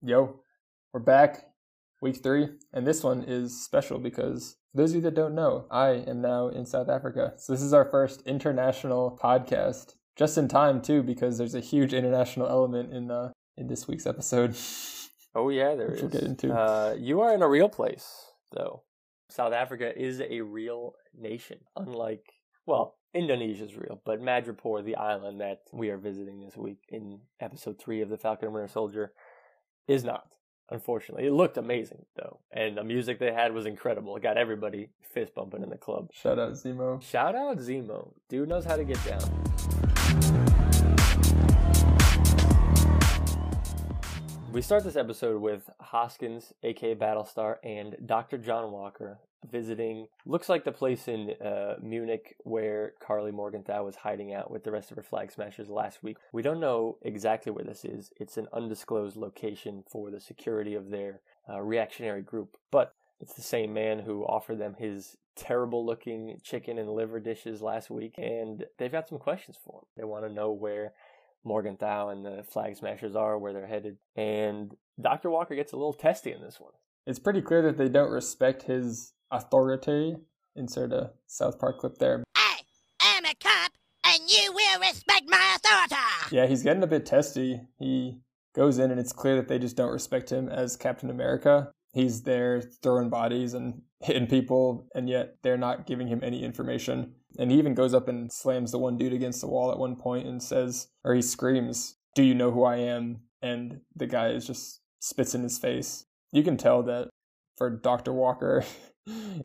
Yo, we're back, week three, and this one is special because for those of you that don't know, I am now in South Africa. So this is our first international podcast, just in time too, because there's a huge international element in uh, in this week's episode. Oh yeah, there is. we'll get into. Uh, you are in a real place, though. South Africa is a real nation, unlike well, Indonesia is real, but Madripoor, the island that we are visiting this week in episode three of the Falcon and Winter Soldier, is not. Unfortunately, it looked amazing though, and the music they had was incredible. It got everybody fist bumping in the club. Shout out Zemo. Shout out Zemo, dude knows how to get down. We start this episode with Hoskins, aka Battlestar, and Dr. John Walker visiting. Looks like the place in uh, Munich where Karli Morgenthau was hiding out with the rest of her flag smashers last week. We don't know exactly where this is. It's an undisclosed location for the security of their uh, reactionary group, but it's the same man who offered them his terrible looking chicken and liver dishes last week, and they've got some questions for him. They want to know where Morgenthau and the Flag Smashers are, where they're headed, and Dr. Walker gets a little testy in this one. It's pretty clear that they don't respect his authority. Insert a South Park clip there. I am a cop, and you will respect my authority. Yeah, he's getting a bit testy. He goes in, and it's clear that they just don't respect him as Captain America. He's there throwing bodies and hitting people, and yet they're not giving him any information. And he even goes up and slams the one dude against the wall at one point and says, or he screams, Do you know who I am? And the guy is just spits in his face. You can tell that for Dr. Walker,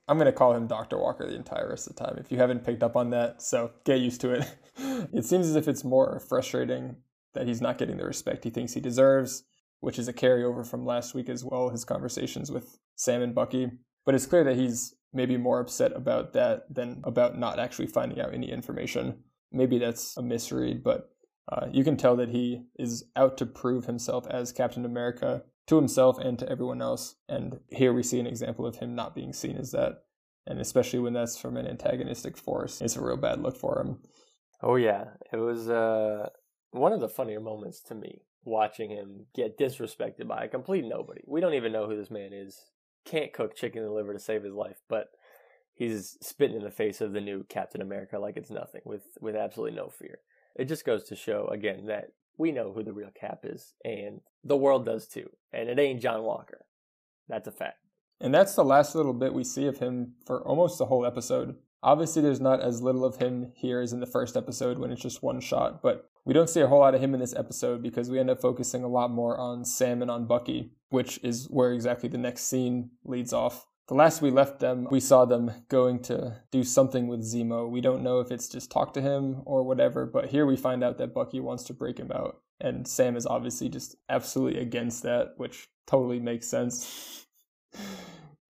I'm going to call him Dr. Walker the entire rest of the time if you haven't picked up on that. So get used to it. it seems as if it's more frustrating that he's not getting the respect he thinks he deserves, which is a carryover from last week as well, his conversations with Sam and Bucky. But it's clear that he's maybe more upset about that than about not actually finding out any information. Maybe that's a misread, but uh, you can tell that he is out to prove himself as Captain America to himself and to everyone else. And here we see an example of him not being seen as that. And especially when that's from an antagonistic force, it's a real bad look for him. Oh yeah, it was uh, one of the funnier moments to me watching him get disrespected by a complete nobody. We don't even know who this man is. Can't cook chicken and liver to save his life, but he's spitting in the face of the new Captain America like it's nothing, with with absolutely no fear. It just goes to show again that we know who the real Cap is, and the world does too. And it ain't John Walker. That's a fact. And that's the last little bit we see of him for almost the whole episode. Obviously, there's not as little of him here as in the first episode when it's just one shot, but we don't see a whole lot of him in this episode because we end up focusing a lot more on Sam and on Bucky, which is where exactly the next scene leads off. The last we left them, we saw them going to do something with Zemo. We don't know if it's just talk to him or whatever, but here we find out that Bucky wants to break him out. And Sam is obviously just absolutely against that, which totally makes sense.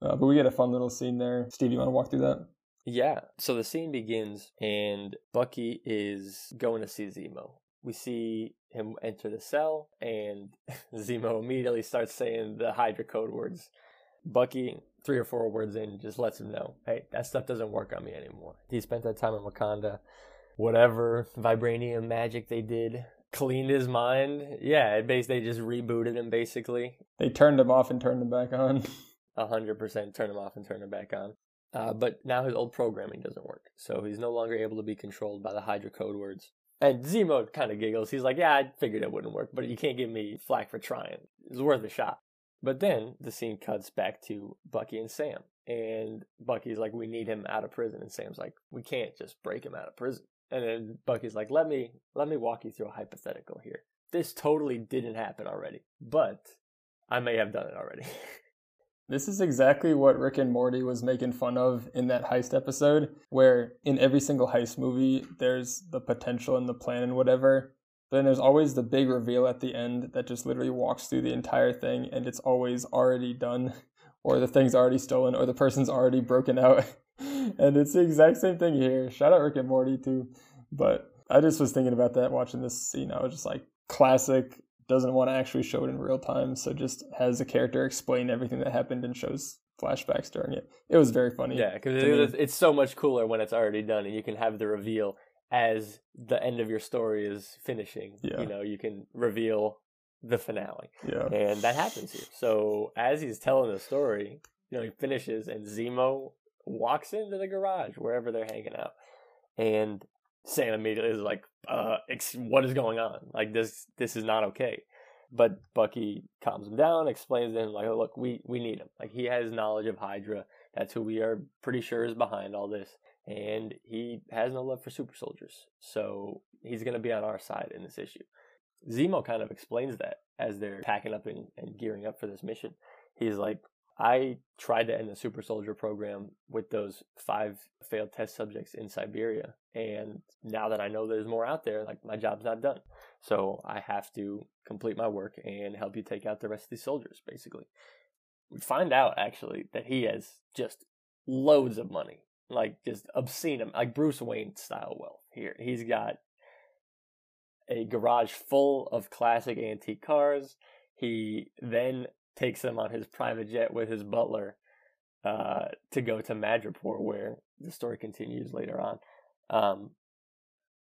Uh, but we get a fun little scene there. Steve, you want to walk through that? Yeah. So the scene begins, and Bucky is going to see Zemo. We see him enter the cell, and Zemo immediately starts saying the Hydra code words. Bucky, three or four words in, just lets him know, hey, that stuff doesn't work on me anymore. He spent that time in Wakanda. Whatever vibranium magic they did cleaned his mind. Yeah, it basically they just rebooted him basically. They turned him off and turned him back on. A hundred percent turn him off and turn him back on. Uh, but now his old programming doesn't work, so he's no longer able to be controlled by the Hydra code words. And Zemo kind of giggles. He's like, "Yeah, I figured it wouldn't work, but you can't give me flack for trying. It's worth a shot." But then the scene cuts back to Bucky and Sam, and Bucky's like, "We need him out of prison," and Sam's like, "We can't just break him out of prison." And then Bucky's like, "Let me let me walk you through a hypothetical here. This totally didn't happen already, but I may have done it already." This is exactly what Rick and Morty was making fun of in that heist episode, where in every single heist movie, there's the potential and the plan and whatever. But then there's always the big reveal at the end that just literally walks through the entire thing and it's always already done, or the thing's already stolen, or the person's already broken out. and it's the exact same thing here. Shout out Rick and Morty too. But I just was thinking about that watching this scene. I was just like, classic doesn't want to actually show it in real time, so just has a character explain everything that happened and shows flashbacks during it. It was very funny. Yeah, because it's so much cooler when it's already done, and you can have the reveal as the end of your story is finishing. Yeah. You know, you can reveal the finale. Yeah. And that happens here. So as he's telling the story, you know, he finishes and Zemo walks into the garage wherever they're hanging out. And Sam immediately is like, uh, what is going on? Like this this is not okay. But Bucky calms him down, explains to him like, oh, look, we we need him. Like he has knowledge of Hydra. That's who we are pretty sure is behind all this. And he has no love for super soldiers. So he's gonna be on our side in this issue. Zemo kind of explains that as they're packing up and, and gearing up for this mission. He's like, I tried to end the super soldier program with those five failed test subjects in Siberia. And now that I know there's more out there, like my job's not done. So I have to complete my work and help you take out the rest of these soldiers, basically. We find out actually that he has just loads of money, like just obscene, like Bruce Wayne style wealth here. He's got a garage full of classic antique cars. He then takes them on his private jet with his butler uh, to go to Madripoor, where the story continues later on. Um,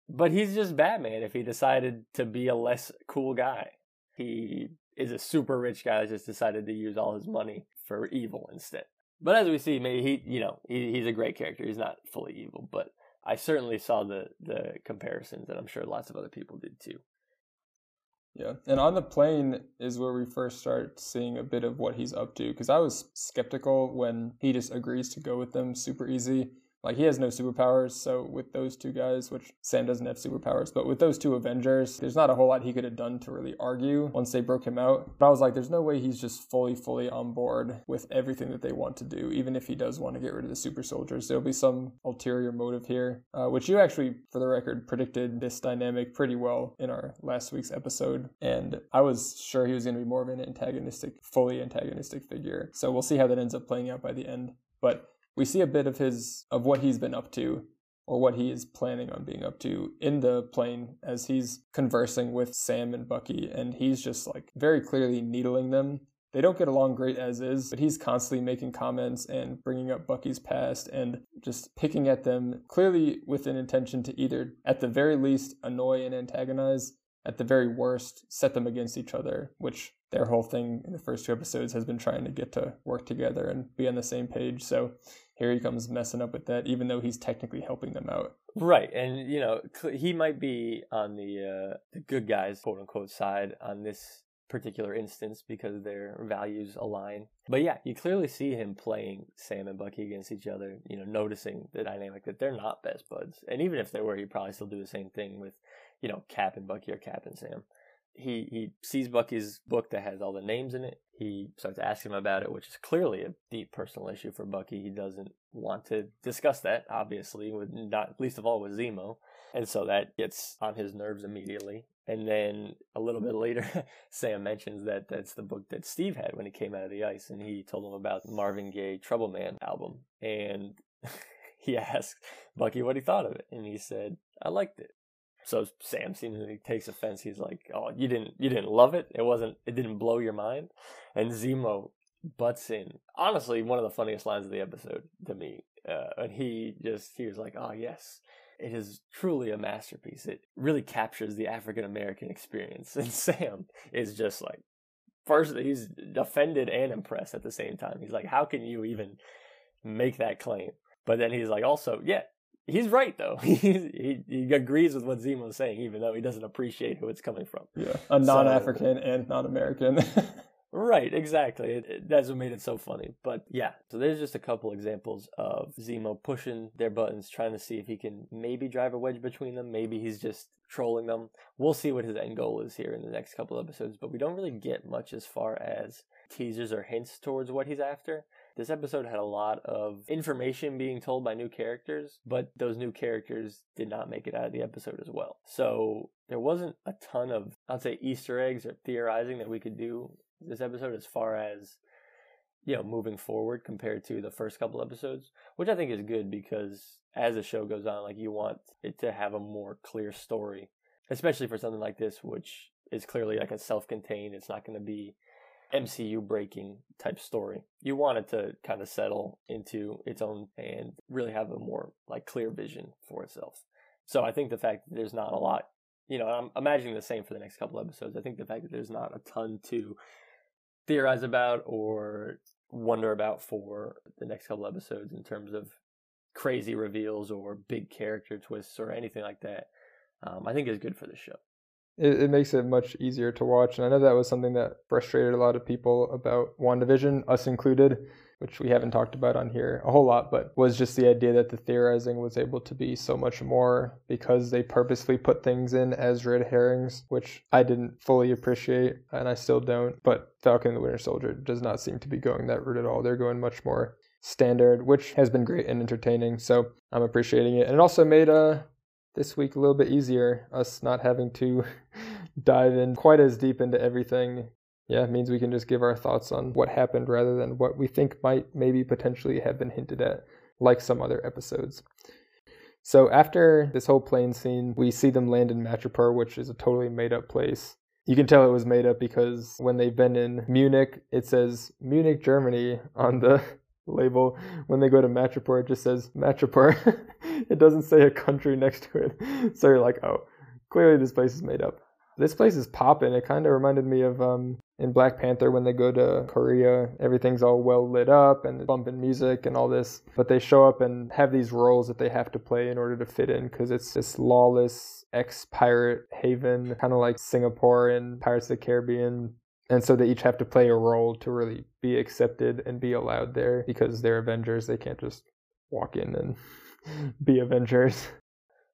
but he's just Batman if he decided to be a less cool guy. He is a super rich guy that just decided to use all his money for evil instead. But as we see, maybe he, you know, he, he's a great character. He's not fully evil, but I certainly saw the the comparisons, and I'm sure lots of other people did too. Yeah, and on the plane is where we first start seeing a bit of what he's up to. Because I was skeptical when he just agrees to go with them super easy. Like he has no superpowers, so with those two guys, which Sam doesn't have superpowers, but with those two Avengers, there's not a whole lot he could have done to really argue once they broke him out. But I was like, there's no way he's just fully, fully on board with everything that they want to do, even if he does want to get rid of the super soldiers. There'll be some ulterior motive here, uh, which you actually, for the record, predicted this dynamic pretty well in our last week's episode. And I was sure he was going to be more of an antagonistic, fully antagonistic figure. So we'll see how that ends up playing out by the end. But we see a bit of his of what he's been up to or what he is planning on being up to in the plane as he's conversing with Sam and Bucky and he's just like very clearly needling them. They don't get along great as is, but he's constantly making comments and bringing up Bucky's past and just picking at them clearly with an intention to either at the very least annoy and antagonize, at the very worst set them against each other, which their whole thing in the first two episodes has been trying to get to work together and be on the same page. So here he comes messing up with that, even though he's technically helping them out. Right, and you know he might be on the uh, the good guys quote unquote side on this particular instance because their values align. But yeah, you clearly see him playing Sam and Bucky against each other. You know, noticing the dynamic that they're not best buds, and even if they were, he'd probably still do the same thing with you know Cap and Bucky or Cap and Sam he he sees Bucky's book that has all the names in it. He starts asking him about it, which is clearly a deep personal issue for Bucky. He doesn't want to discuss that, obviously, with not least of all with Zemo, and so that gets on his nerves immediately. And then a little bit later, Sam mentions that that's the book that Steve had when he came out of the ice, and he told him about the Marvin Gaye Trouble Man album, and he asked Bucky what he thought of it, and he said, "I liked it." So Sam seemingly takes offense. He's like, "Oh, you didn't you didn't love it? It wasn't it didn't blow your mind?" And Zemo butts in. Honestly, one of the funniest lines of the episode to me. Uh, and he just he was like, "Oh yes, it is truly a masterpiece. It really captures the African American experience." And Sam is just like, first he's offended and impressed at the same time. He's like, "How can you even make that claim?" But then he's like, "Also, yeah, he's right though. he, he agrees with what Zemo's saying, even though he doesn't appreciate who it's coming from. Yeah, a non-African so, and non-American. right, exactly. It, it, that's what made it so funny. But yeah, so there's just a couple examples of Zemo pushing their buttons, trying to see if he can maybe drive a wedge between them. Maybe he's just trolling them. We'll see what his end goal is here in the next couple episodes. But we don't really get much as far as teasers or hints towards what he's after. This episode had a lot of information being told by new characters, but those new characters did not make it out of the episode as well. So there wasn't a ton of, I'd say, Easter eggs or theorizing that we could do this episode as far as, you know, moving forward compared to the first couple episodes, which I think is good because as the show goes on, like you want it to have a more clear story, especially for something like this, which is clearly like a self contained, it's not going to be MCU breaking type story. You want it to kind of settle into its own and really have a more like clear vision for itself. So I think the fact that there's not a lot you know, I'm imagining the same for the next couple episodes. I think the fact that there's not a ton to theorize about or wonder about for the next couple episodes in terms of crazy reveals or big character twists or anything like that, um, I think is good for the show. It, it makes it much easier to watch. And I know that was something that frustrated a lot of people about WandaVision, us included, which we haven't talked about on here a whole lot, but was just the idea that the theorizing was able to be so much more because they purposely put things in as red herrings, which I didn't fully appreciate and I still don't. But Falcon and the Winter Soldier does not seem to be going that route at all. They're going much more standard, which has been great and entertaining. So I'm appreciating it. And it also made uh, this week a little bit easier, us not having to dive in quite as deep into everything yeah, means we can just give our thoughts on what happened rather than what we think might maybe potentially have been hinted at, like some other episodes. So after this whole plane scene, we see them land in Madripoor, which is a totally made up place. You can tell it was made up because when they've been in Munich, it says Munich, Germany on the label. When they go to Madripoor, it just says Madripoor. it doesn't say a country next to it. So you're like, oh, clearly this place is made up. This place is popping. It kind of reminded me of um, in Black Panther when they go to Korea, everything's all well lit up and bumping music and all this. But they show up and have these roles that they have to play in order to fit in because it's this lawless ex pirate haven, kind of like Singapore and Pirates of the Caribbean. And so they each have to play a role to really be accepted and be allowed there because they're Avengers. They can't just walk in and be Avengers.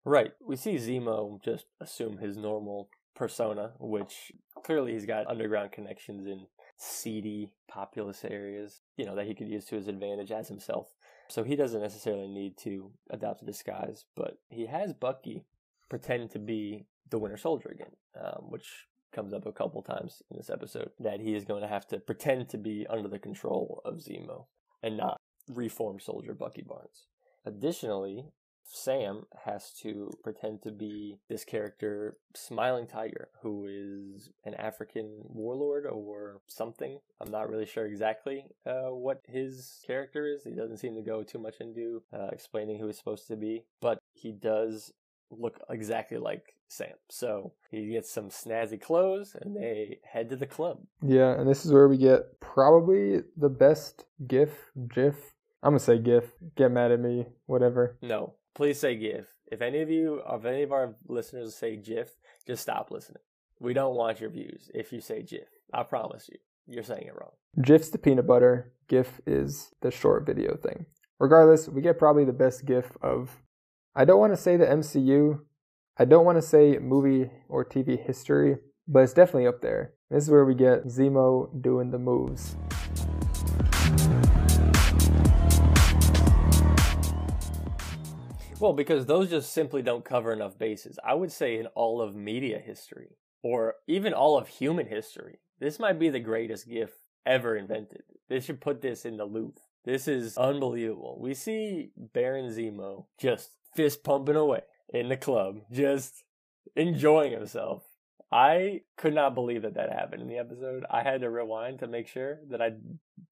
Right. We see Zemo just assume his normal persona, which clearly he's got underground connections in seedy, populous areas, you know, that he could use to his advantage as himself. So he doesn't necessarily need to adopt a disguise, but he has Bucky pretend to be the Winter Soldier again, um, which comes up a couple times in this episode. That he is going to have to pretend to be under the control of Zemo and not reformed soldier Bucky Barnes. Additionally, Sam has to pretend to be this character, Smiling Tiger, who is an African warlord or something. I'm not really sure exactly uh, what his character is. He doesn't seem to go too much into uh, explaining who he's supposed to be, but he does look exactly like Sam. So he gets some snazzy clothes and they head to the club. Yeah, and this is where we get probably the best GIF, GIF. I'm gonna say GIF. Get mad at me, whatever. No, please say GIF. If any of you, if any of our listeners say GIF, just stop listening. We don't want your views if you say GIF. I promise you, you're saying it wrong. GIF's the peanut butter. GIF is the short video thing. Regardless, we get probably the best GIF of. I don't want to say the MCU. I don't want to say movie or TV history, but it's definitely up there. This is where we get Zemo doing the moves. Well, because those just simply don't cover enough bases. I would say in all of media history, or even all of human history, this might be the greatest GIF ever invented. They should put this in the Louvre. This is unbelievable. We see Baron Zemo just fist pumping away in the club, just enjoying himself. I could not believe that that happened in the episode. I had to rewind to make sure that I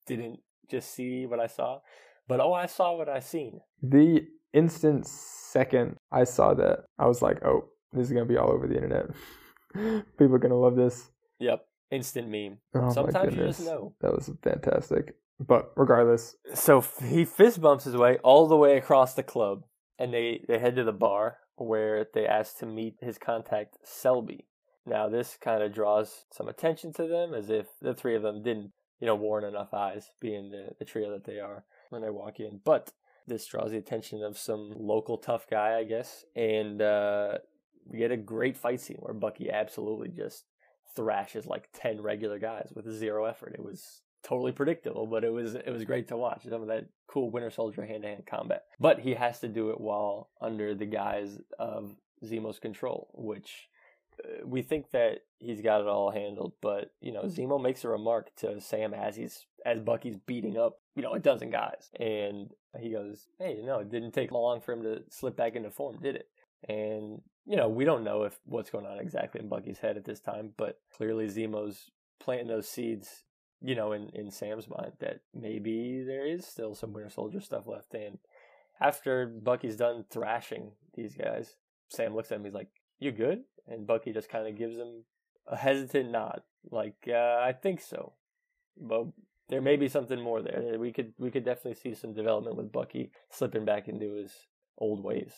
didn't just see what I saw, but oh, I saw what I seen. The instant second I saw that, I was like, oh, this is going to be all over the internet. People are going to love this. Yep. Instant meme. Oh Sometimes you just know. That was fantastic. But regardless, So he fist bumps his way all the way across the club, and they, they head to the bar where they ask to meet his contact, Selby. Now, this kind of draws some attention to them, as if the three of them didn't, you know, warn enough eyes, being the, the trio that they are when they walk in. But this draws the attention of some local tough guy, I guess, and uh, we get a great fight scene where Bucky absolutely just thrashes like ten regular guys with zero effort. It was totally predictable, but it was it was great to watch some of that cool Winter Soldier hand to hand combat. But he has to do it while under the guise of Zemo's control, which uh, we think that he's got it all handled. But you know, Zemo makes a remark to Sam as he's as Bucky's beating up you know a dozen guys, and he goes, "Hey, no, it didn't take long for him to slip back into form, did it?" And you know, we don't know if what's going on exactly in Bucky's head at this time, but clearly Zemo's planting those seeds, you know, in, in Sam's mind that maybe there is still some Winter Soldier stuff left. And after Bucky's done thrashing these guys, Sam looks at him, he's like, You good? and Bucky just kind of gives him a hesitant nod, like uh, I think so, but there may be something more there. We could we could definitely see some development with Bucky slipping back into his old ways.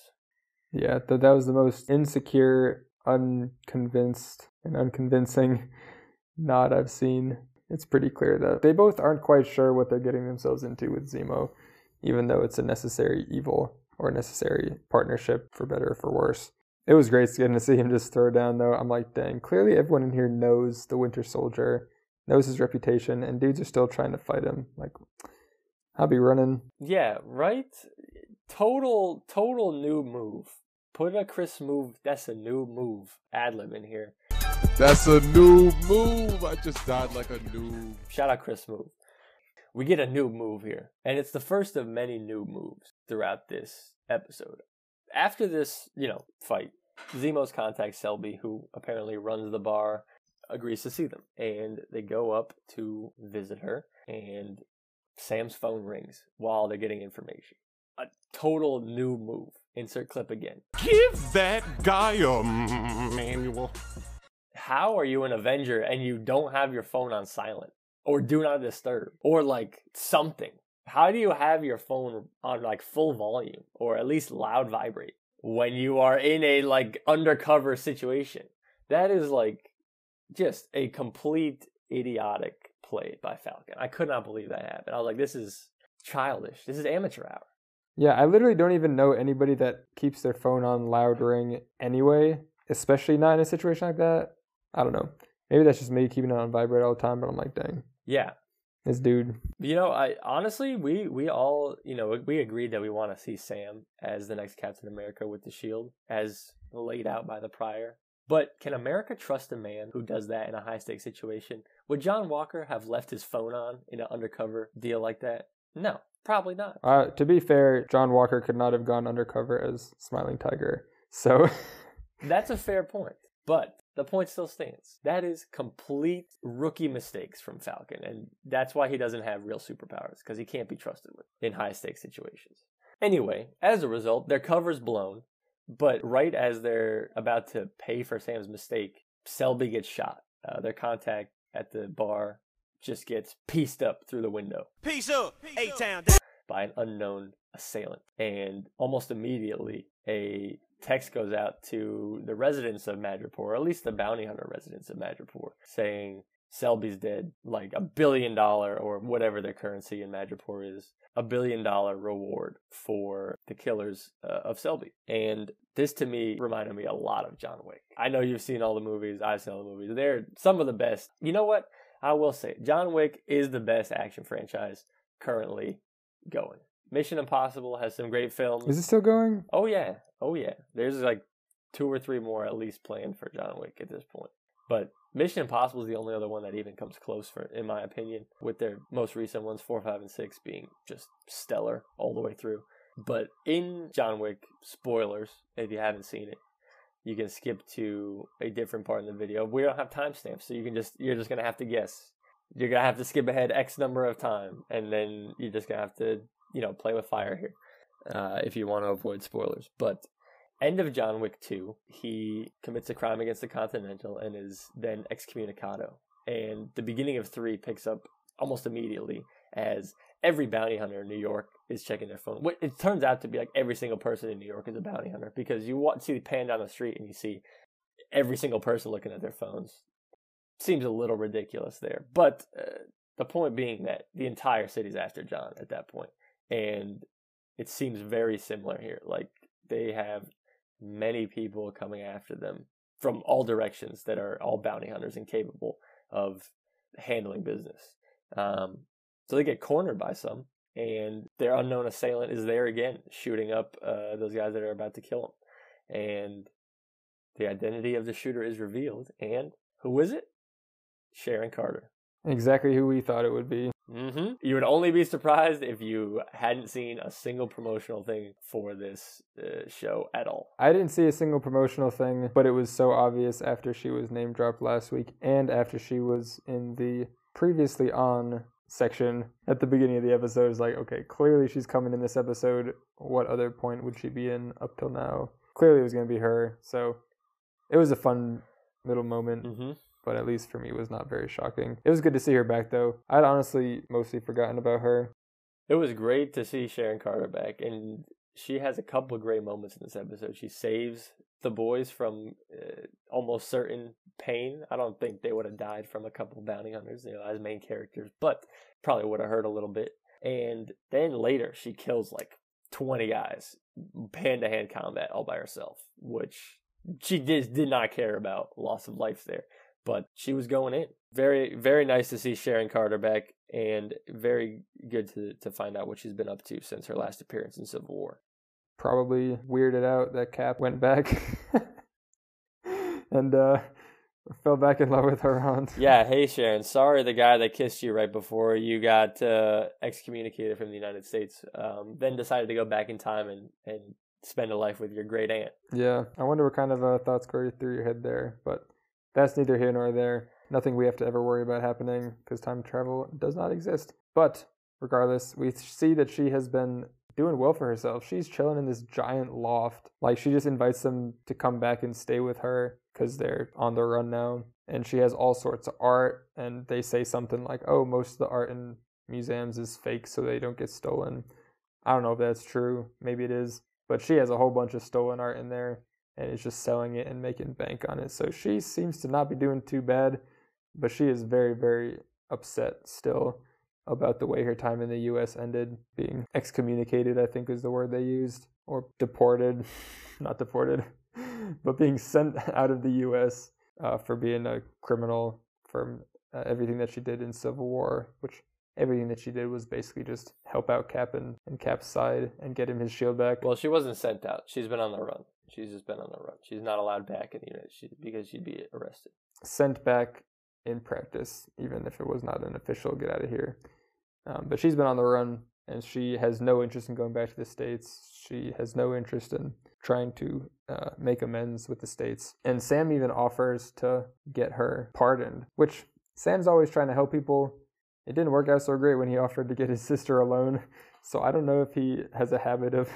Yeah, that that was the most insecure, unconvinced, and unconvincing nod I've seen. It's pretty clear that they both aren't quite sure what they're getting themselves into with Zemo, even though it's a necessary evil or necessary partnership for better or for worse. It was great getting to see him just throw down though. I'm like, dang, clearly everyone in here knows the Winter Soldier, knows his reputation, and dudes are still trying to fight him. Like, I'll be running. Yeah, right? Total, total new move. Put a Chris move. That's a new move. Ad lib in here. That's a new move. I just died like a noob. Shout out Chris move. We get a new move here, and it's the first of many new moves throughout this episode. After this, you know, fight, Zemos contacts Selby, who apparently runs the bar, agrees to see them, and they go up to visit her, and Sam's phone rings while they're getting information. A total new move. Insert clip again. Give that guy a manual. How are you an Avenger and you don't have your phone on silent or do not disturb or like something? How do you have your phone on like full volume or at least loud vibrate when you are in a like undercover situation? That is like just a complete idiotic play by Falcon. I could not believe that happened. I was like, this is childish. This is amateur hour. Yeah, I literally don't even know anybody that keeps their phone on loud ring anyway, especially not in a situation like that. I don't know. Maybe that's just me keeping it on vibrate all the time, but I'm like, dang, Yeah. this dude. You know, I honestly we we all, you know, we agreed that we want to see Sam as the next Captain America with the shield as laid out by the prior. But can America trust a man who does that in a high stakes situation? Would John Walker have left his phone on in an undercover deal like that? No, probably not. Uh, to be fair, John Walker could not have gone undercover as Smiling Tiger. So, That's a fair point. But the point still stands. That is complete rookie mistakes from Falcon, and that's why he doesn't have real superpowers because he can't be trusted with in high stakes situations. Anyway, as a result, their cover's blown, but right as they're about to pay for Sam's mistake, Selby gets shot. Uh, their contact at the bar just gets pieced up through the window Peace up, A Town. by an unknown assailant. And almost immediately, a text goes out to the residents of Madripoor, or at least the bounty hunter residents of Madripoor, saying Selby's dead, like a billion dollar or whatever their currency in Madripoor is, a billion dollar reward for the killers uh, of Selby. And this to me reminded me a lot of John Wick. I know you've seen all the movies, I've seen all the movies. They're some of the best. You know what? I will say, John Wick is the best action franchise currently going. Mission Impossible has some great films. is it still going? Oh yeah, oh yeah. There's like two or three more at least planned for John Wick at this point. But Mission Impossible is the only other one that even comes close for, in my opinion, with their most recent ones, four, five, and six being just stellar all the way through. But in John Wick, spoilers, if you haven't seen it, you can skip to a different part in the video. We don't have timestamps, so you can just you're just gonna have to guess. You're gonna have to skip ahead X number of time, and then you're just gonna have to you know play with fire here uh, if you want to avoid spoilers. But end of John Wick 2, he commits a crime against the Continental and is then excommunicado. And the beginning of 3 picks up almost immediately as every bounty hunter in New York is checking their phone. It turns out to be like every single person in New York is a bounty hunter because you want see the pan down the street and you see every single person looking at their phones. Seems a little ridiculous there, but uh, the point being that the entire city's after John at that point, and it seems very similar here. Like they have many people coming after them from all directions that are all bounty hunters and capable of handling business. Um, so they get cornered by some, and their unknown assailant is there again, shooting up uh, those guys that are about to kill them. And the identity of the shooter is revealed. And who is it? Sharon Carter. Exactly who we thought it would be. Hmm You would only be surprised if you hadn't seen a single promotional thing for this uh, show at all. I didn't see a single promotional thing, but it was so obvious after she was name dropped last week and after she was in the previously on section at the beginning of the episode. It's like, okay, clearly she's coming in this episode. What other point would she be in up till now? Clearly it was going to be her. So it was a fun little moment, hmm but at least for me, was not very shocking. It was good to see her back, though. I'd honestly mostly forgotten about her. It was great to see Sharon Carter back, and she has a couple of great moments in this episode. She saves the boys from uh, almost certain pain. I don't think they would have died from a couple of bounty hunters, you know, as main characters, but probably would have hurt a little bit. And then later, she kills like 20 guys, hand to hand combat all by herself, which she just did not care about loss of life there. But she was going in. Very, very nice to see Sharon Carter back, and very good to, to find out what she's been up to since her last appearance in Civil War. Probably weirded out that Cap went back and uh, fell back in love with her aunt. Yeah, hey Sharon, sorry the guy that kissed you right before you got uh, excommunicated from the United States, um, then decided to go back in time and, and spend a life with your great aunt. Yeah, I wonder what kind of uh, thoughts go through your head there, but that's neither here nor there. Nothing we have to ever worry about happening because time travel does not exist. But regardless, we see that she has been doing well for herself. She's chilling in this giant loft. Like she just invites them to come back and stay with her because they're on the run now. And she has all sorts of art, and they say something like, "Oh, most of the art in museums is fake, so they don't get stolen." I don't know if that's true. Maybe it is, but she has a whole bunch of stolen art in there and is just selling it and making bank on it. So she seems to not be doing too bad, but she is very, very upset still about the way her time in the US ended, being excommunicated, I think is the word they used, or deported, not deported, but being sent out of the US uh, for being a criminal for uh, everything that she did in Civil War, which everything that she did was basically just help out Cap and, and Cap's side and get him his shield back. Well, she wasn't sent out. She's been on the run. She's just been on the run. She's not allowed back in the United States because she'd be arrested. sent back in practice, even if it was not an official get out of here. Um, but she's been on the run and she has no interest in going back to the States. She has no interest in trying to uh, make amends with the States. And Sam even offers to get her pardoned, which Sam's always trying to help people. It didn't work out so great when he offered to get his sister a loan. So I don't know if he has a habit of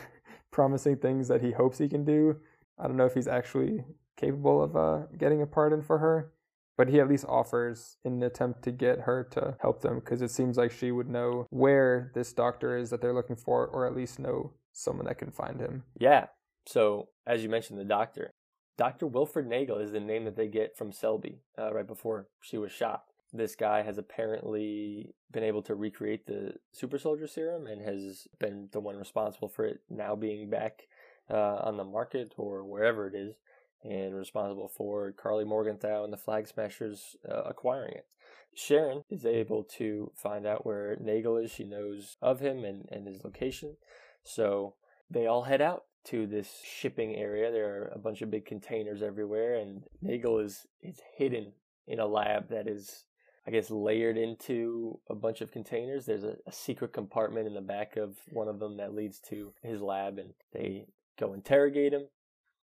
promising things that he hopes he can do. I don't know if he's actually capable of uh, getting a pardon for her but he at least offers in an attempt to get her to help them because it seems like she would know where this doctor is that they're looking for or at least know someone that can find him Yeah. So, as you mentioned, the doctor. Dr. Wilfred Nagel is the name that they get from Selby uh, right before she was shot. This guy has apparently been able to recreate the super soldier serum and has been the one responsible for it now being back uh, on the market or wherever it is, and responsible for Karli Morgenthau and the Flag Smashers uh, acquiring it. Sharon is able to find out where Nagel is. She knows of him and, and his location. So they all head out to this shipping area. There are a bunch of big containers everywhere, and Nagel is, is hidden in a lab that is, I guess, layered into a bunch of containers. There's a, a secret compartment in the back of one of them that leads to his lab, and they go interrogate him.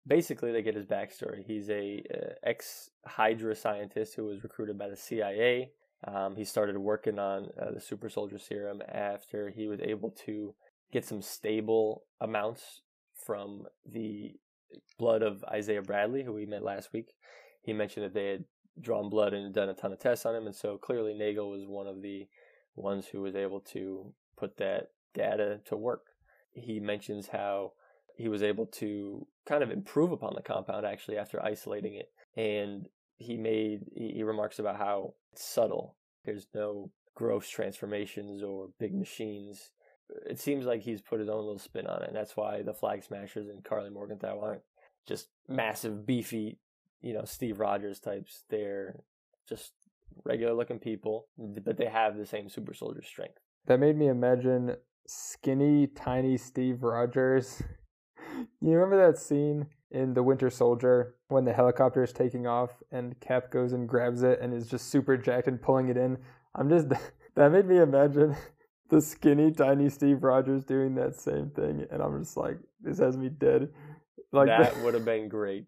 Basically, they get his backstory. He's a uh, ex Hydra scientist who was recruited by the CIA. Um, he started working on uh, the super soldier serum after he was able to get some stable amounts from the blood of Isaiah Bradley, who we met last week. He mentioned that they had drawn blood and done a ton of tests on him, and so clearly Nagel was one of the ones who was able to put that data to work. He mentions how he was able to kind of improve upon the compound actually after isolating it, and he made he, remarks about how it's subtle. There's no gross transformations or big machines it seems like he's put his own little spin on it, and that's why the Flag Smashers and Karli Morgenthau aren't just massive, beefy, you know, Steve Rogers types. They're just regular looking people, but they have the same super soldier strength. that made me imagine skinny tiny steve rogers you remember that scene in the winter soldier when the helicopter is taking off and cap goes and grabs it and is just super jacked and pulling it in i'm just that made me imagine the skinny tiny steve rogers doing that same thing and i'm just like this has me dead like that would have been great.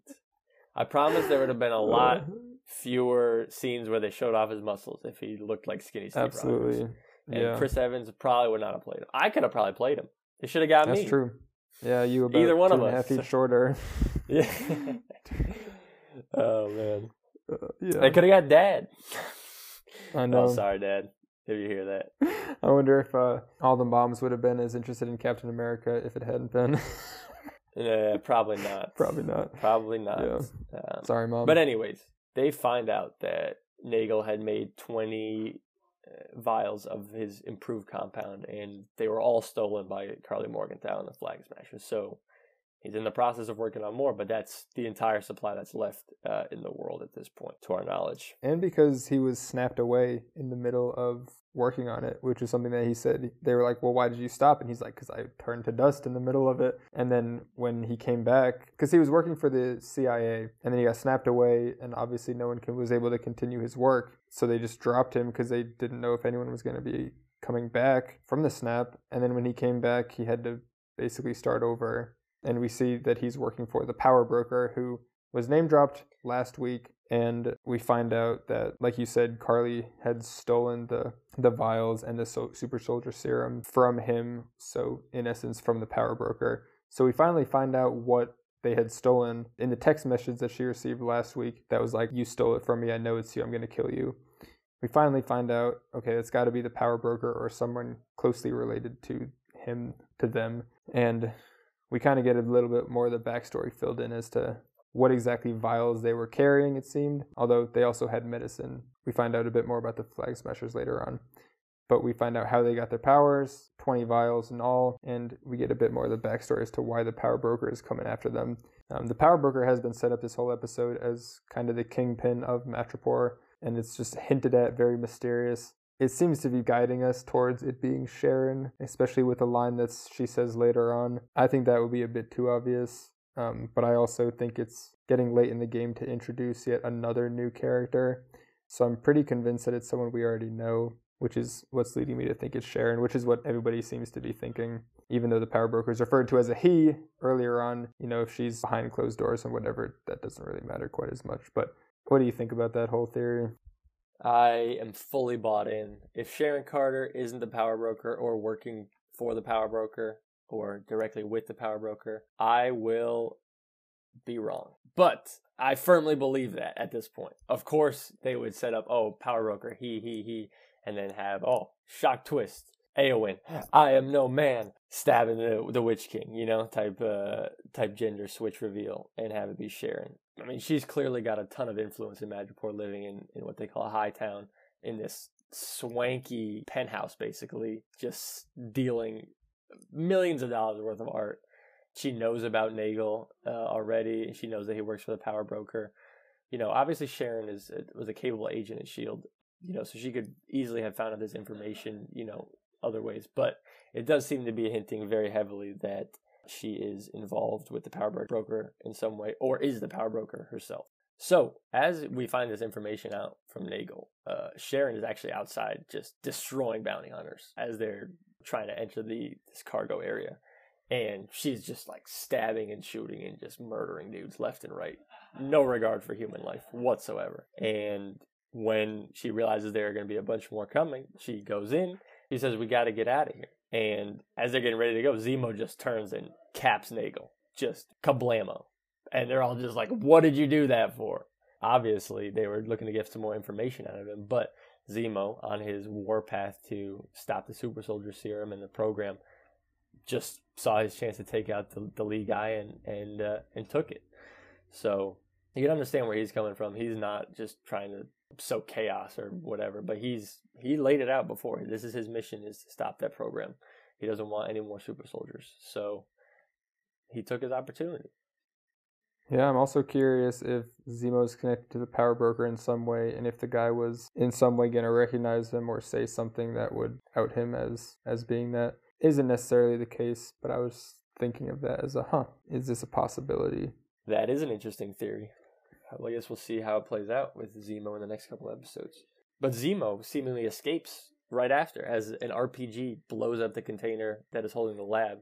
I promise there would have been a lot fewer scenes where they showed off his muscles if he looked like skinny Steve absolutely Rogers. And yeah Chris Evans probably would not have played him. I could have probably played him. They should have got that's me. That's true yeah you about Either one two of and us. half feet shorter Yeah. oh man, Uh, yeah, they could have got Dad. I know. Oh, sorry, Dad. If you hear that. I wonder if uh, all the moms would have been as interested in Captain America if it hadn't been. Probably not. Probably not. Probably not. Yeah. Um, Sorry, mom. But anyways, they find out that Nagel had made 20 uh, vials of his improved compound, and they were all stolen by Karli Morgenthau and the Flag Smashers. So he's in the process of working on more, but that's the entire supply that's left uh, in the world at this point, to our knowledge. and because he was snapped away in the middle of working on it, which is something that he said. They were like, "Well, why did you stop?" And he's like, "Because I turned to dust in the middle of it." And then when he came back, because he was working for the CIA, and then he got snapped away, and obviously no one was able to continue his work, so they just dropped him because they didn't know if anyone was going to be coming back from the snap. And then when he came back, he had to basically start over. And we see that he's working for the power broker who was name dropped last week and we find out that like you said karli had stolen the the vials and the so- super soldier serum from him so in essence from the power broker. So we finally find out what they had stolen. In the text message that she received last week that was like you stole it from me. I know it's you. I'm going to kill you. We finally find out okay it's got to be the power broker or someone closely related to him to them. And we kind of get a little bit more of the backstory filled in as to what exactly vials they were carrying, it seemed, although they also had medicine. We find out a bit more about the Flag Smashers later on. But we find out how they got their powers, 20 vials in all, and we get a bit more of the backstory as to why the Power Broker is coming after them. Um, the Power Broker has been set up this whole episode as kind of the kingpin of Madripoor, and it's just hinted at, very mysterious. It seems to be guiding us towards it being Sharon, especially with the line that she says later on. I think that would be a bit too obvious. Um, but I also think it's getting late in the game to introduce yet another new character. So I'm pretty convinced that it's someone we already know, which is what's leading me to think it's Sharon, which is what everybody seems to be thinking. Even though the power broker is referred to as a he earlier on, you know, if she's behind closed doors and whatever, that doesn't really matter quite as much. But what do you think about that whole theory? I am fully bought in. If Sharon Carter isn't the power broker or working for the power broker or directly with the power broker, I will be wrong. But I firmly believe that at this point. Of course, they would set up, oh, power broker, he, he, he, and then have, oh, shock twist. Eowyn, I am no man, stabbing the the Witch King, you know, type uh type gender switch reveal, and have it be Sharon. I mean, she's clearly got a ton of influence in Madripoor, living in in what they call a high town, in this swanky penthouse, basically, just dealing millions of dollars worth of art. She knows about Nagel uh, already. And she knows that he works for the power broker. You know, obviously Sharon is was a capable agent at Shield. You know, so she could easily have found out this information. You know, other ways, but it does seem to be hinting very heavily that she is involved with the power broker in some way, or is the power broker herself. So, as we find this information out from Nagel, uh, Sharon is actually outside just destroying bounty hunters as they're trying to enter the this cargo area. And she's just like stabbing and shooting and just murdering dudes left and right. No regard for human life whatsoever. And when she realizes there are going to be a bunch more coming, she goes in. He says, We got to get out of here. And as they're getting ready to go, Zemo just turns and caps Nagel. Just kablamo. And they're all just like, What did you do that for? Obviously, they were looking to get some more information out of him, but Zemo, on his warpath to stop the super soldier serum and the program, just saw his chance to take out the, the lead guy and and uh, and took it. So you can understand where he's coming from. He's not just trying to sow chaos or mm-hmm. whatever, but he's he laid it out before. This is his mission: is to stop that program. He doesn't want any more super soldiers, so he took his opportunity. Yeah, I'm also curious if Zemo's connected to the power broker in some way, and if the guy was in some way going to recognize him or say something that would out him as as being that. Isn't necessarily the case, but I was thinking of that as a huh. Is this a possibility? That is an interesting theory. I guess we'll see how it plays out with Zemo in the next couple episodes. But Zemo seemingly escapes right after as an RPG blows up the container that is holding the lab.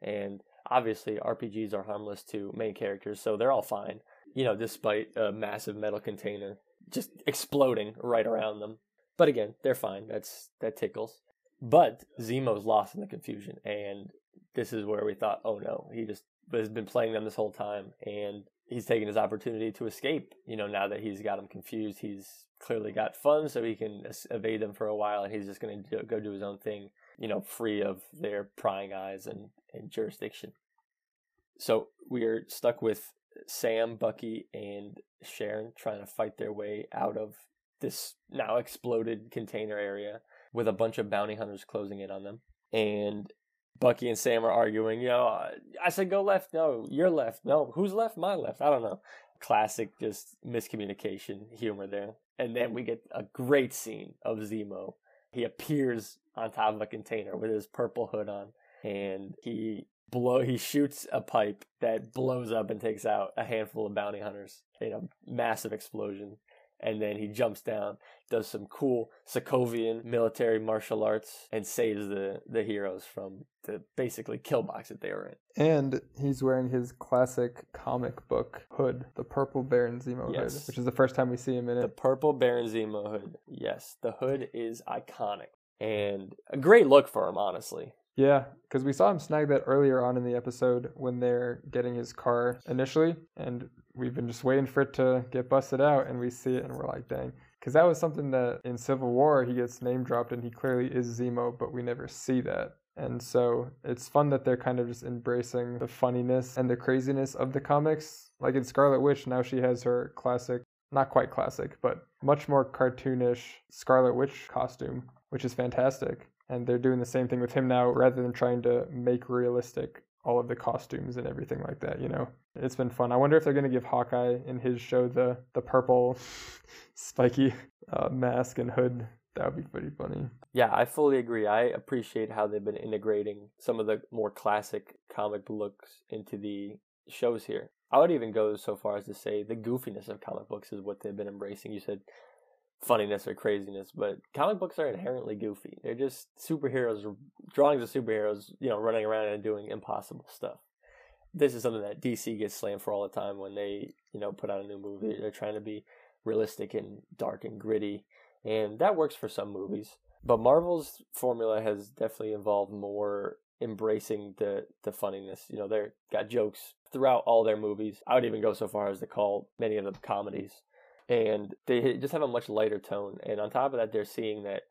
And obviously, RPGs are harmless to main characters, so they're all fine. You know, despite a massive metal container just exploding right around them. But again, they're fine. That's that tickles. But Zemo's lost in the confusion, and this is where we thought, oh no, he just has been playing them this whole time, and he's taking his opportunity to escape. You know, now that he's got him confused, he's clearly got funds, so he can evade them for a while, and he's just going to go do his own thing. You know, free of their prying eyes and, and jurisdiction. So we're stuck with Sam, Bucky, and Sharon trying to fight their way out of this now exploded container area with a bunch of bounty hunters closing in on them. And Bucky and Sam are arguing, you know, I said go left. No, you're left. No, who's left? My left. I don't know. Classic just miscommunication humor there. And then we get a great scene of Zemo. He appears on top of a container with his purple hood on and he blow he shoots a pipe that blows up and takes out a handful of bounty hunters in a massive explosion and then he jumps down, does some cool Sokovian military martial arts, and saves the the heroes from the basically kill box that they were in. And he's wearing his classic comic book hood, the purple Baron Zemo yes. hood, which is the first time we see him in it. The purple Baron Zemo hood. Yes, the hood is iconic and a great look for him, honestly. Yeah, because we saw him snag that earlier on in the episode when they're getting his car initially, and we've been just waiting for it to get busted out, and we see it, and we're like, dang. Because that was something that in Civil War he gets name dropped, and he clearly is Zemo, but we never see that. And so it's fun that they're kind of just embracing the funniness and the craziness of the comics. Like in Scarlet Witch, now she has her classic, not quite classic, but much more cartoonish Scarlet Witch costume, which is fantastic. And they're doing the same thing with him now rather than trying to make realistic all of the costumes and everything like that, you know. It's been fun. I wonder if they're going to give Hawkeye in his show the the purple spiky uh, mask and hood. That would be pretty funny. Yeah, I fully agree. I appreciate how they've been integrating some of the more classic comic looks into the shows here. I would even go so far as to say the goofiness of comic books is what they've been embracing. You said funniness or craziness, but comic books are inherently goofy. They're just superheroes, drawings of superheroes, you know, running around and doing impossible stuff. This is something that DC gets slammed for all the time when they, you know, put out a new movie. They're trying to be realistic and dark and gritty, and that works for some movies. But Marvel's formula has definitely involved more embracing the the funniness. You know, they've got jokes throughout all their movies. I would even go so far as to call many of them comedies and they just have a much lighter tone. And on top of that, they're seeing that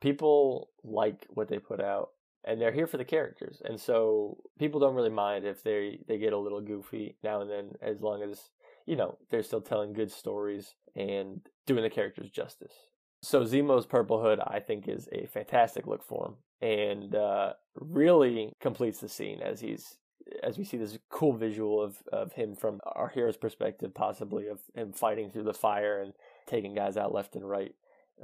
people like what they put out, and they're here for the characters. And so people don't really mind if they they get a little goofy now and then, as long as you know they're still telling good stories and doing the characters justice. So Zemo's purple hood, I think, is a fantastic look for him, and uh, really completes the scene as he's as we see this cool visual of, of him from our hero's perspective, possibly of him fighting through the fire and taking guys out left and right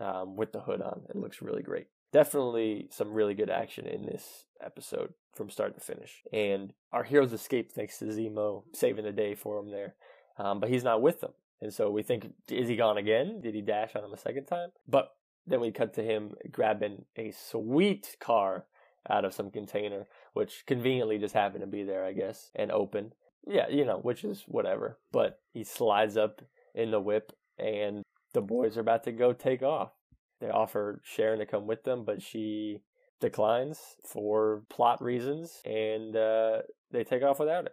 um, with the hood on. It looks really great. Definitely some really good action in this episode from start to finish. And our heroes escape thanks to Zemo saving the day for him there. Um, but he's not with them. And so we think, is he gone again? Did he dash on him a second time? But then we cut to him grabbing a sweet car out of some container, which conveniently just happened to be there, I guess, and open. Yeah, you know, which is whatever. But he slides up in the whip, and the boys are about to go take off. They offer Sharon to come with them, but she declines for plot reasons, and uh, they take off without her.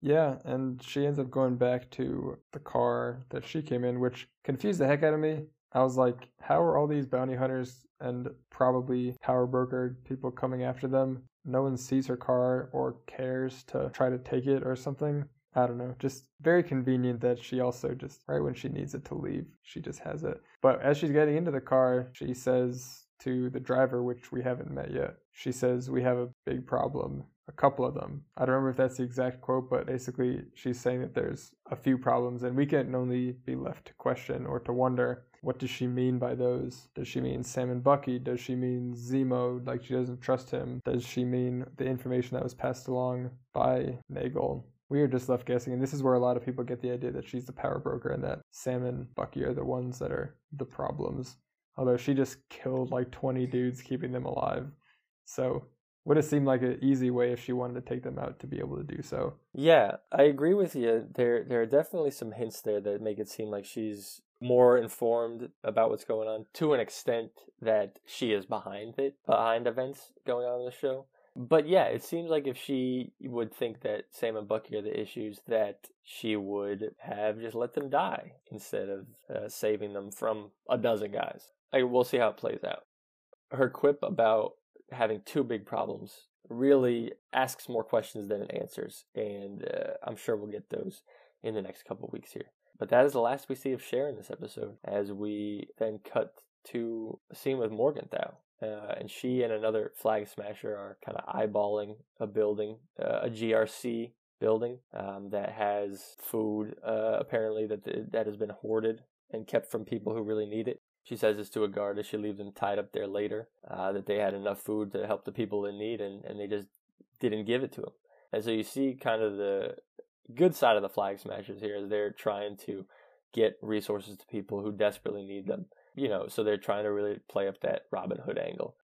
Yeah, and she ends up going back to the car that she came in, which confused the heck out of me. I was like, how are all these bounty hunters and probably power broker people coming after them? No one sees her car or cares to try to take it or something. I don't know, just very convenient that she also just, right when she needs it to leave, she just has it. But as she's getting into the car, she says to the driver, which we haven't met yet, she says, We have a big problem a couple of them. I don't remember if that's the exact quote, but basically she's saying that there's a few problems and we can only be left to question or to wonder what does she mean by those? Does she mean Sam and Bucky? Does she mean Zemo, like she doesn't trust him? Does she mean the information that was passed along by Nagel? We are just left guessing, and this is where a lot of people get the idea that she's the power broker and that Sam and Bucky are the ones that are the problems. Although she just killed like 20 dudes, keeping them alive. So would have seemed like an easy way if she wanted to take them out to be able to do so. Yeah, I agree with you. There there are definitely some hints there that make it seem like she's more informed about what's going on to an extent that she is behind it, behind events going on in the show. But yeah, it seems like if she would think that Sam and Bucky are the issues, that she would have just let them die instead of uh, saving them from a dozen guys. I, we'll see how it plays out. Her quip about having two big problems really asks more questions than it answers, and uh, I'm sure we'll get those in the next couple weeks here. But that is the last we see of Cher in this episode, as we then cut to a scene with Morgenthau. Uh, and she and another flag smasher are kind of eyeballing a building, uh, a GRC building um, that has food uh, apparently that that has been hoarded and kept from people who really need it. She says this to a guard as she leaves them tied up there later, uh, that they had enough food to help the people in need, and, and they just didn't give it to them. And so you see kind of the good side of the flag smashers here is they're trying to get resources to people who desperately need them. You know, so they're trying to really play up that Robin Hood angle.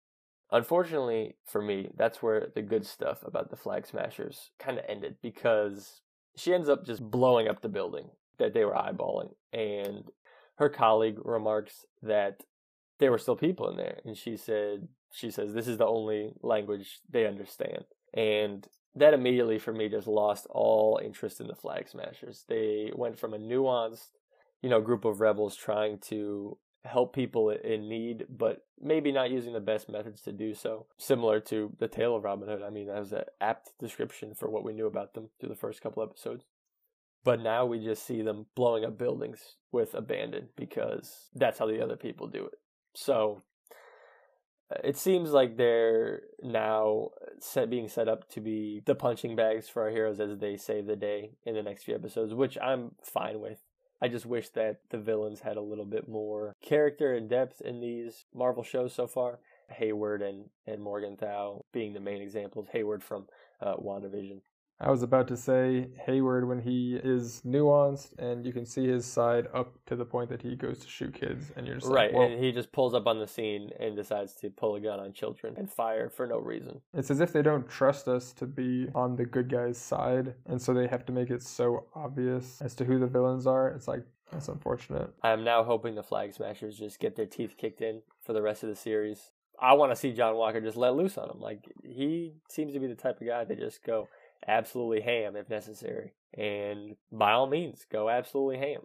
Unfortunately for me, that's where the good stuff about the flag smashers kind of ended because she ends up just blowing up the building that they were eyeballing and her colleague remarks that there were still people in there and she said she says this is the only language they understand and that immediately for me just lost all interest in the flag smashers. They went from a nuanced you know group of rebels trying to help people in need but maybe not using the best methods to do so similar to the tale of robin hood. I mean that was an apt description for what we knew about them through the first couple episodes. But now we just see them blowing up buildings with abandon because that's how the other people do it. So uh, it seems like they're now set being set up to be the punching bags for our heroes as they save the day in the next few episodes, which I'm fine with. I just wish that the villains had a little bit more character and depth in these Marvel shows so far. Hayward and, and Morgenthau being the main examples. Hayward from uh, WandaVision. I was about to say Hayward when he is nuanced and you can see his side up to the point that he goes to shoot kids and you're just right, like, and he just pulls up on the scene and decides to pull a gun on children and fire for no reason. It's as if they don't trust us to be on the good guy's side, and so they have to make it so obvious as to who the villains are. It's like that's unfortunate. I am now hoping the Flag Smashers just get their teeth kicked in for the rest of the series. I want to see John Walker just let loose on them. Like he seems to be the type of guy that just go absolutely ham if necessary. And by all means, go absolutely ham.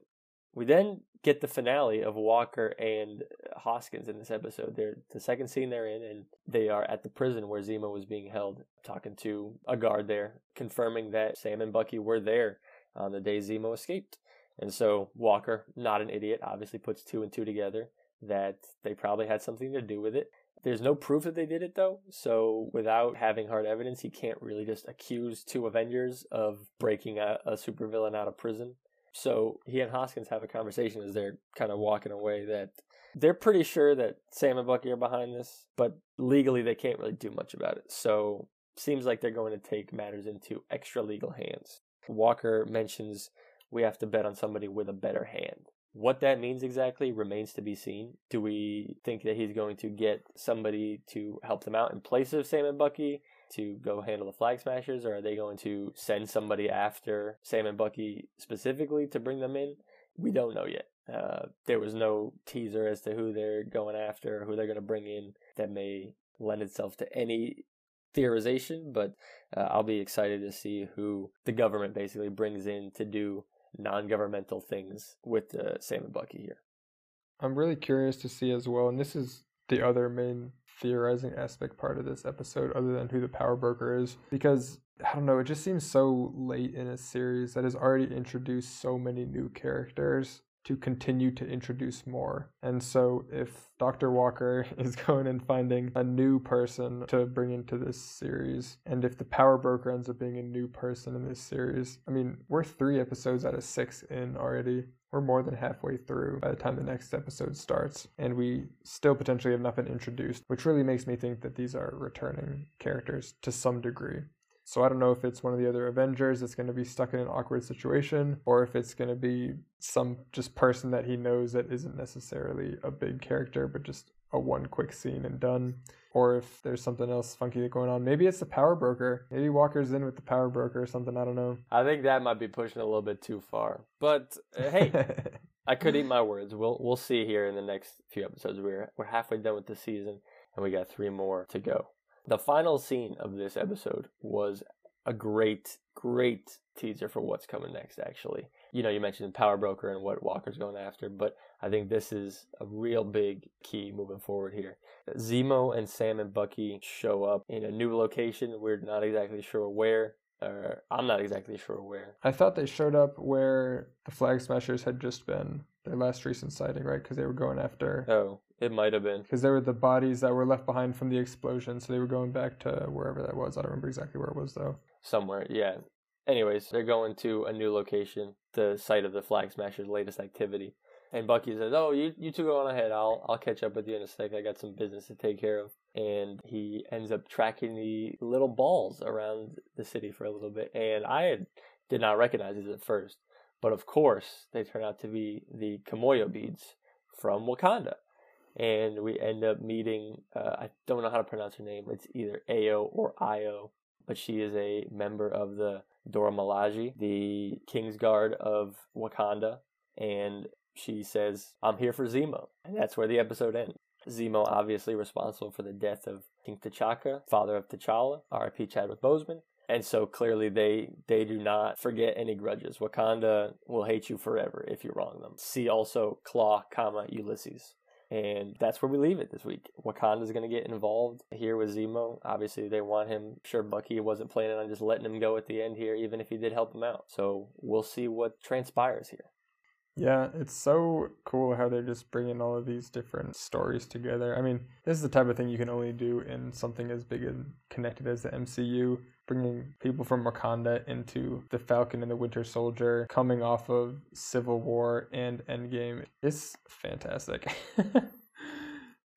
We then get the finale of Walker and uh, Hoskins in this episode. They're the second scene they're in, and they are at the prison where Zemo was being held, talking to a guard there, confirming that Sam and Bucky were there on the day Zemo escaped. And so Walker, not an idiot, obviously puts two and two together that they probably had something to do with it. There's no proof that they did it though, so without having hard evidence, he can't really just accuse two Avengers of breaking a, a supervillain out of prison. So he and Hoskins have a conversation as they're kind of walking away that they're pretty sure that Sam and Bucky are behind this, but legally they can't really do much about it. So seems like they're going to take matters into extra legal hands. Walker mentions we have to bet on somebody with a better hand. What that means exactly remains to be seen. Do we think that he's going to get somebody to help them out in place of Sam and Bucky to go handle the flag smashers, or are they going to send somebody after Sam and Bucky specifically to bring them in? We don't know yet. Uh, there was no teaser as to who they're going after, who they're going to bring in that may lend itself to any theorization, but uh, I'll be excited to see who the government basically brings in to do non-governmental things with uh, Sam and Bucky here. I'm really curious to see as well, and this is the other main theorizing aspect part of this episode, other than who the power broker is, because I don't know, it just seems so late in a series that has already introduced so many new characters to continue to introduce more. And so if Dr. Walker is going and finding a new person to bring into this series, and if the power broker ends up being a new person in this series, I mean, we're three episodes out of six in already. We're more than halfway through by the time the next episode starts, and we still potentially have not been introduced, which really makes me think that these are returning characters to some degree. So I don't know if it's one of the other Avengers that's going to be stuck in an awkward situation, or if it's going to be some just person that he knows that isn't necessarily a big character, but just a one quick scene and done. Or if there's something else funky going on. Maybe it's the power broker. Maybe Walker's in with the power broker or something. I don't know. I think that might be pushing a little bit too far. But uh, hey, I could eat my words. We'll we'll see here in the next few episodes. We're we're halfway done with the season, and we got three more to go. The final scene of this episode was a great, great teaser for what's coming next, actually. You know, you mentioned Power Broker and what Walker's going after, but I think this is a real big key moving forward here. Zemo and Sam and Bucky show up in a new location. We're not exactly sure where, or I'm not exactly sure where. I thought they showed up where the Flag Smashers had just been their last recent sighting, right? Because they were going after. Oh, it might have been. Because there were the bodies that were left behind from the explosion, so they were going back to wherever that was. I don't remember exactly where it was though. Somewhere, yeah. Anyways, they're going to a new location, the site of the Flag Smashers' latest activity. And Bucky says, "Oh, you you two go on ahead. I'll I'll catch up with you in a sec. I got some business to take care of." And he ends up tracking the little balls around the city for a little bit, and I had, did not recognize these at first, but of course they turn out to be the Kimoyo beads from Wakanda. And we end up meeting. Uh, I don't know how to pronounce her name. It's either Ao or Io, but she is a member of the Dora Milaje, the King's Guard of Wakanda, and she says, I'm here for Zemo. And that's where the episode ends. Zemo obviously responsible for the death of King T'Chaka, father of T'Challa, R.I.P. Chadwick Boseman. And so clearly they they do not forget any grudges. Wakanda will hate you forever if you wrong them. See also Klaue, comma Ulysses. And that's where we leave it this week. Wakanda's going to get involved here with Zemo. Obviously, they want him. Sure, Bucky wasn't planning on just letting him go at the end here, even if he did help him out. So we'll see what transpires here. Yeah, it's so cool how they're just bringing all of these different stories together. I mean, this is the type of thing you can only do in something as big and connected as the MCU. Bringing people from Wakanda into the Falcon and the Winter Soldier, coming off of Civil War and Endgame, is fantastic.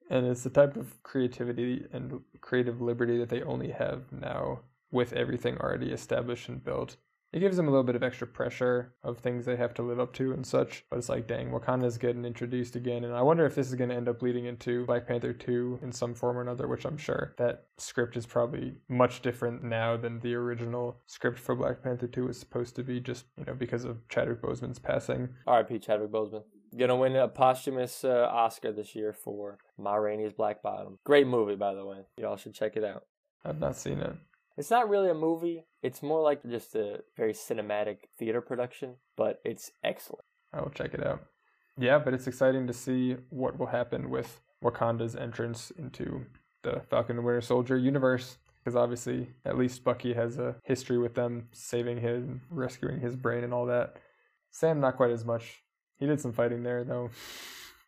and it's the type of creativity and creative liberty that they only have now with everything already established and built it gives them a little bit of extra pressure of things they have to live up to and such. But it's like, dang, Wakanda's getting introduced again. And I wonder if this is going to end up leading into Black Panther 2 in some form or another, which I'm sure that script is probably much different now than the original script for Black Panther 2 was supposed to be, just, you know, because of Chadwick Boseman's passing. R.I.P. Chadwick Boseman. Gonna win a posthumous uh, Oscar this year for Ma Rainey's Black Bottom. Great movie, by the way. Y'all should check it out. I've not seen it. It's not really a movie. It's more like just a very cinematic theater production, but it's excellent. I will check it out. Yeah, but it's exciting to see what will happen with Wakanda's entrance into the Falcon and Winter Soldier universe. Because obviously, at least Bucky has a history with them saving him, rescuing his brain, and all that. Sam, not quite as much. He did some fighting there, though,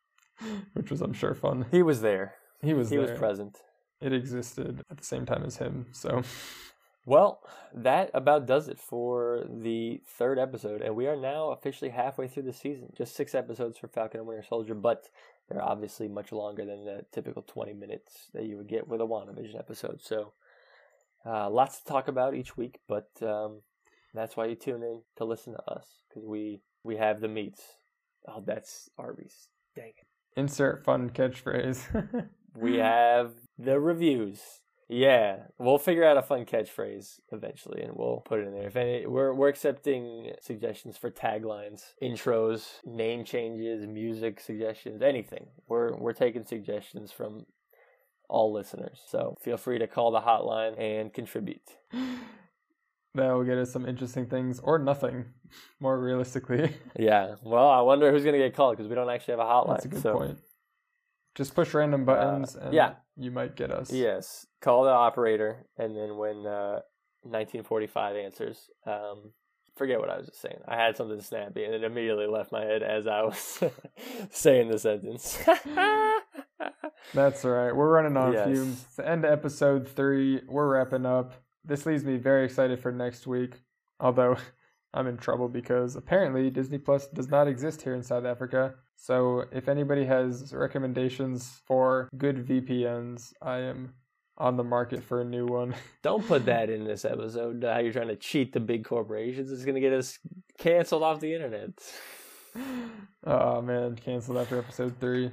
which was, I'm sure, fun. He was there. He was he there. was present. It existed at the same time as him, so. Well, that about does it for the third episode, and we are now officially halfway through the season. Just six episodes for Falcon and Winter Soldier, but they're obviously much longer than the typical 20 minutes that you would get with a WandaVision episode. So, uh, lots to talk about each week, but um, that's why you tune in to listen to us, because we, we have the meats. Oh, that's Arby's. Dang it. Insert fun catchphrase. we mm-hmm. have the reviews. Yeah, we'll figure out a fun catchphrase eventually, and we'll put it in there. If any, we're we're accepting suggestions for taglines, intros, name changes, music suggestions, anything. We're we're taking suggestions from all listeners. So feel free to call the hotline and contribute. that will get us some interesting things, or nothing, more realistically. Yeah. Well, I wonder who's gonna get called because we don't actually have a hotline. That's a good so. point. Just push random buttons, and yeah. you might get us. Yes, call the operator, and then when uh, 1945 answers, um, forget what I was just saying. I had something snappy, and it immediately left my head as I was saying the sentence. That's all right. We're running on Yes. fumes. It's the end of episode three. We're wrapping up. This leaves me very excited for next week. Although I'm in trouble because apparently Disney Plus does not exist here in South Africa. So if anybody has recommendations for good VPNs, I am on the market for a new one. Don't put that in this episode. Uh, how you're trying to cheat the big corporations. It's going to get us canceled off the internet. oh man, canceled after episode three.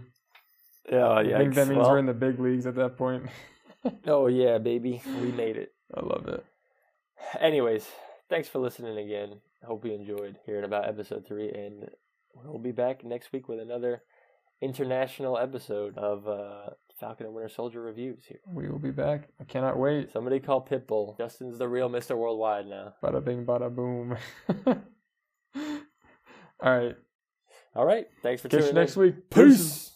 Oh, yeah, I think that means we're in the big leagues at that point. Oh, yeah, baby. We made it. I love it. Anyways, thanks for listening again. I hope you enjoyed hearing about episode three, and we'll be back next week with another international episode of uh, Falcon and Winter Soldier reviews here. We will be back. I cannot wait. Somebody call Pitbull. Justin's the real Mr. Worldwide now. Bada bing, bada boom. All right. All right. Thanks for Catch you tuning in. next week. Peace.